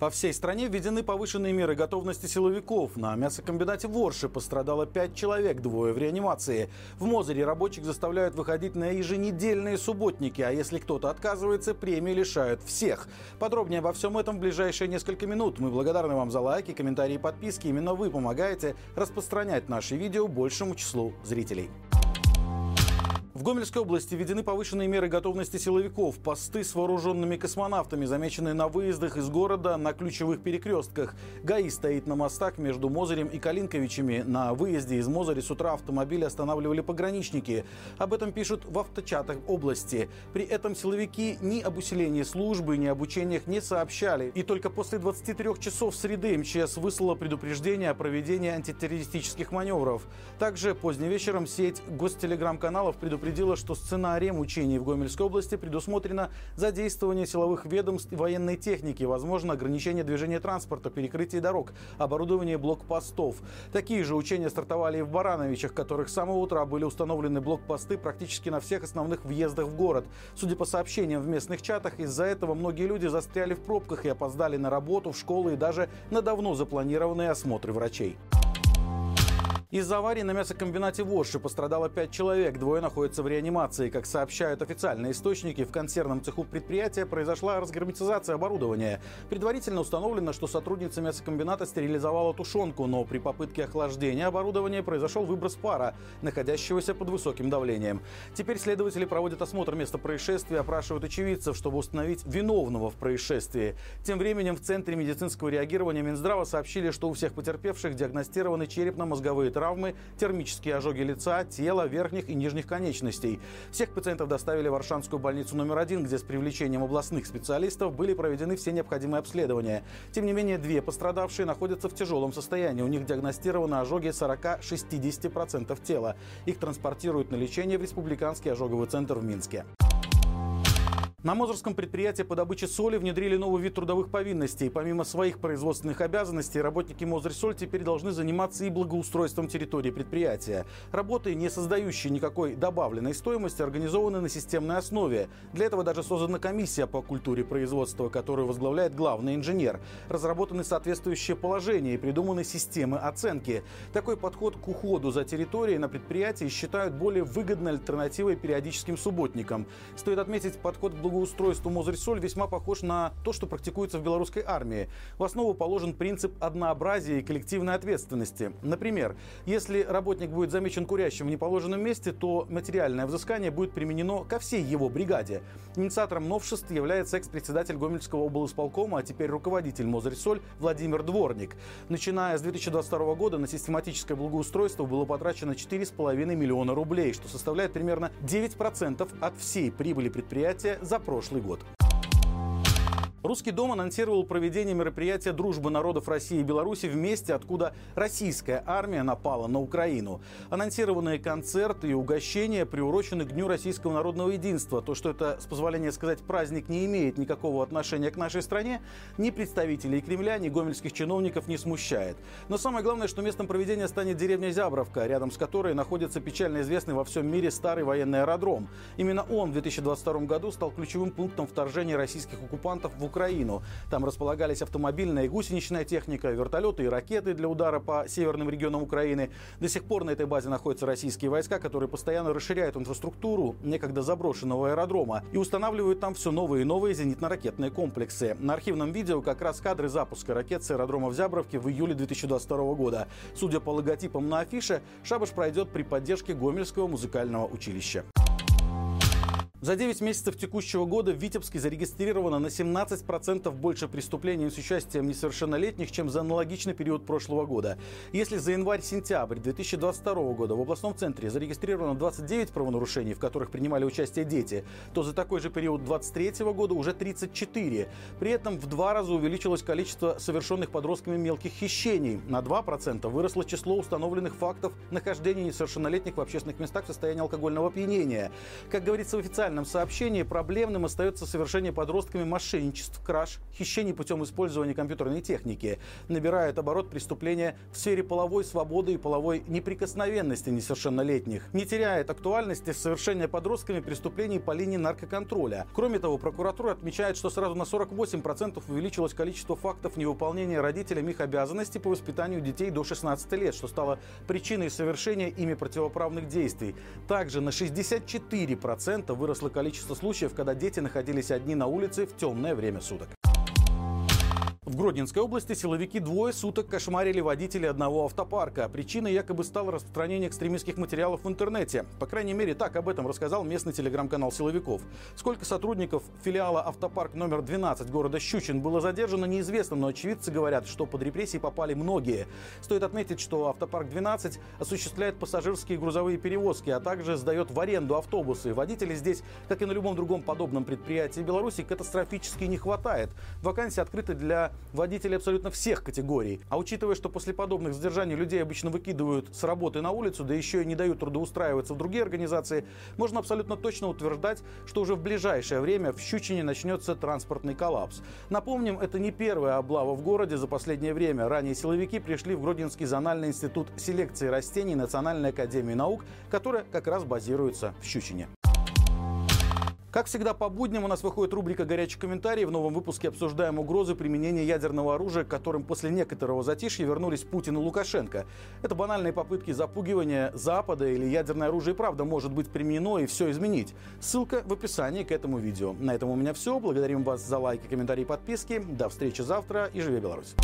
По всей стране введены повышенные меры готовности силовиков. На мясокомбинате Ворши пострадало 5 человек, двое в реанимации. В Мозыре рабочих заставляют выходить на еженедельные субботники, а если кто-то отказывается, премии лишают всех. Подробнее обо всем этом в ближайшие несколько минут. Мы благодарны вам за лайки, комментарии и подписки. Именно вы помогаете распространять наши видео большему числу зрителей. Гомельской области введены повышенные меры готовности силовиков. Посты с вооруженными космонавтами замечены на выездах из города на ключевых перекрестках. ГАИ стоит на мостах между Мозырем и Калинковичами. На выезде из Мозыря с утра автомобили останавливали пограничники. Об этом пишут в авточатах области. При этом силовики ни об усилении службы, ни об учениях не сообщали. И только после 23 часов среды МЧС выслала предупреждение о проведении антитеррористических маневров. Также поздним вечером сеть гостелеграм-каналов предупредила предупредила, что сценарием учений в Гомельской области предусмотрено задействование силовых ведомств и военной техники, возможно, ограничение движения транспорта, перекрытие дорог, оборудование блокпостов. Такие же учения стартовали и в Барановичах, в которых с самого утра были установлены блокпосты практически на всех основных въездах в город. Судя по сообщениям в местных чатах, из-за этого многие люди застряли в пробках и опоздали на работу, в школу и даже на давно запланированные осмотры врачей. Из-за аварии на мясокомбинате Ворши пострадало 5 человек, двое находятся в реанимации. Как сообщают официальные источники, в консервном цеху предприятия произошла разгерметизация оборудования. Предварительно установлено, что сотрудница мясокомбината стерилизовала тушенку, но при попытке охлаждения оборудования произошел выброс пара, находящегося под высоким давлением. Теперь следователи проводят осмотр места происшествия, опрашивают очевидцев, чтобы установить виновного в происшествии. Тем временем в Центре медицинского реагирования Минздрава сообщили, что у всех потерпевших диагностированы черепно-мозговые травмы травмы, термические ожоги лица, тела, верхних и нижних конечностей. Всех пациентов доставили в Аршанскую больницу номер один, где с привлечением областных специалистов были проведены все необходимые обследования. Тем не менее, две пострадавшие находятся в тяжелом состоянии. У них диагностированы ожоги 40-60% тела. Их транспортируют на лечение в Республиканский ожоговый центр в Минске. На Мозырском предприятии по добыче соли внедрили новый вид трудовых повинностей. Помимо своих производственных обязанностей, работники Мозырь-Соль теперь должны заниматься и благоустройством территории предприятия. Работы, не создающие никакой добавленной стоимости, организованы на системной основе. Для этого даже создана комиссия по культуре производства, которую возглавляет главный инженер. Разработаны соответствующие положения и придуманы системы оценки. Такой подход к уходу за территорией на предприятии считают более выгодной альтернативой периодическим субботникам. Стоит отметить, подход к благоустройству Мозырь-Соль весьма похож на то, что практикуется в белорусской армии. В основу положен принцип однообразия и коллективной ответственности. Например, если работник будет замечен курящим в неположенном месте, то материальное взыскание будет применено ко всей его бригаде. Инициатором новшеств является экс-председатель Гомельского облсполкома, а теперь руководитель Мозырь-Соль Владимир Дворник. Начиная с 2022 года на систематическое благоустройство было потрачено 4,5 миллиона рублей, что составляет примерно 9% от всей прибыли предприятия за прошлый год. Русский дом анонсировал проведение мероприятия «Дружба народов России и Беларуси вместе», откуда российская армия напала на Украину. Анонсированные концерты и угощения приурочены к Дню российского народного единства. То, что это, с позволения сказать, праздник не имеет никакого отношения к нашей стране, ни представителей Кремля, ни гомельских чиновников не смущает. Но самое главное, что местом проведения станет деревня Зябровка, рядом с которой находится печально известный во всем мире старый военный аэродром. Именно он в 2022 году стал ключевым пунктом вторжения российских оккупантов в Украину Украину. Там располагались автомобильная и гусеничная техника, вертолеты и ракеты для удара по северным регионам Украины. До сих пор на этой базе находятся российские войска, которые постоянно расширяют инфраструктуру некогда заброшенного аэродрома и устанавливают там все новые и новые зенитно-ракетные комплексы. На архивном видео как раз кадры запуска ракет с аэродрома в Зябровке в июле 2022 года. Судя по логотипам на афише, шабаш пройдет при поддержке Гомельского музыкального училища. За 9 месяцев текущего года в Витебске зарегистрировано на 17% больше преступлений с участием несовершеннолетних, чем за аналогичный период прошлого года. Если за январь-сентябрь 2022 года в областном центре зарегистрировано 29 правонарушений, в которых принимали участие дети, то за такой же период 2023 года уже 34. При этом в два раза увеличилось количество совершенных подростками мелких хищений. На 2% выросло число установленных фактов нахождения несовершеннолетних в общественных местах в состоянии алкогольного опьянения. Как говорится в официальном официальном сообщении проблемным остается совершение подростками мошенничеств, краж, хищений путем использования компьютерной техники. Набирает оборот преступления в сфере половой свободы и половой неприкосновенности несовершеннолетних. Не теряет актуальности совершение подростками преступлений по линии наркоконтроля. Кроме того, прокуратура отмечает, что сразу на 48% увеличилось количество фактов невыполнения родителями их обязанностей по воспитанию детей до 16 лет, что стало причиной совершения ими противоправных действий. Также на 64% выросло количество случаев, когда дети находились одни на улице в темное время суток. В Гродненской области силовики двое суток кошмарили водителей одного автопарка. Причиной якобы стало распространение экстремистских материалов в интернете. По крайней мере, так об этом рассказал местный телеграм-канал силовиков. Сколько сотрудников филиала автопарк номер 12 города Щучин было задержано, неизвестно, но очевидцы говорят, что под репрессии попали многие. Стоит отметить, что автопарк 12 осуществляет пассажирские и грузовые перевозки, а также сдает в аренду автобусы. Водителей здесь, как и на любом другом подобном предприятии Беларуси, катастрофически не хватает. Вакансии открыты для водителей абсолютно всех категорий. А учитывая, что после подобных задержаний людей обычно выкидывают с работы на улицу, да еще и не дают трудоустраиваться в другие организации, можно абсолютно точно утверждать, что уже в ближайшее время в Щучине начнется транспортный коллапс. Напомним, это не первая облава в городе за последнее время. Ранее силовики пришли в Гродненский зональный институт селекции растений Национальной академии наук, которая как раз базируется в Щучине. Как всегда по будням у нас выходит рубрика «Горячий комментарий». В новом выпуске обсуждаем угрозы применения ядерного оружия, к которым после некоторого затишья вернулись Путин и Лукашенко. Это банальные попытки запугивания Запада или ядерное оружие правда может быть применено и все изменить. Ссылка в описании к этому видео. На этом у меня все. Благодарим вас за лайки, комментарии, подписки. До встречи завтра и живи Беларусь!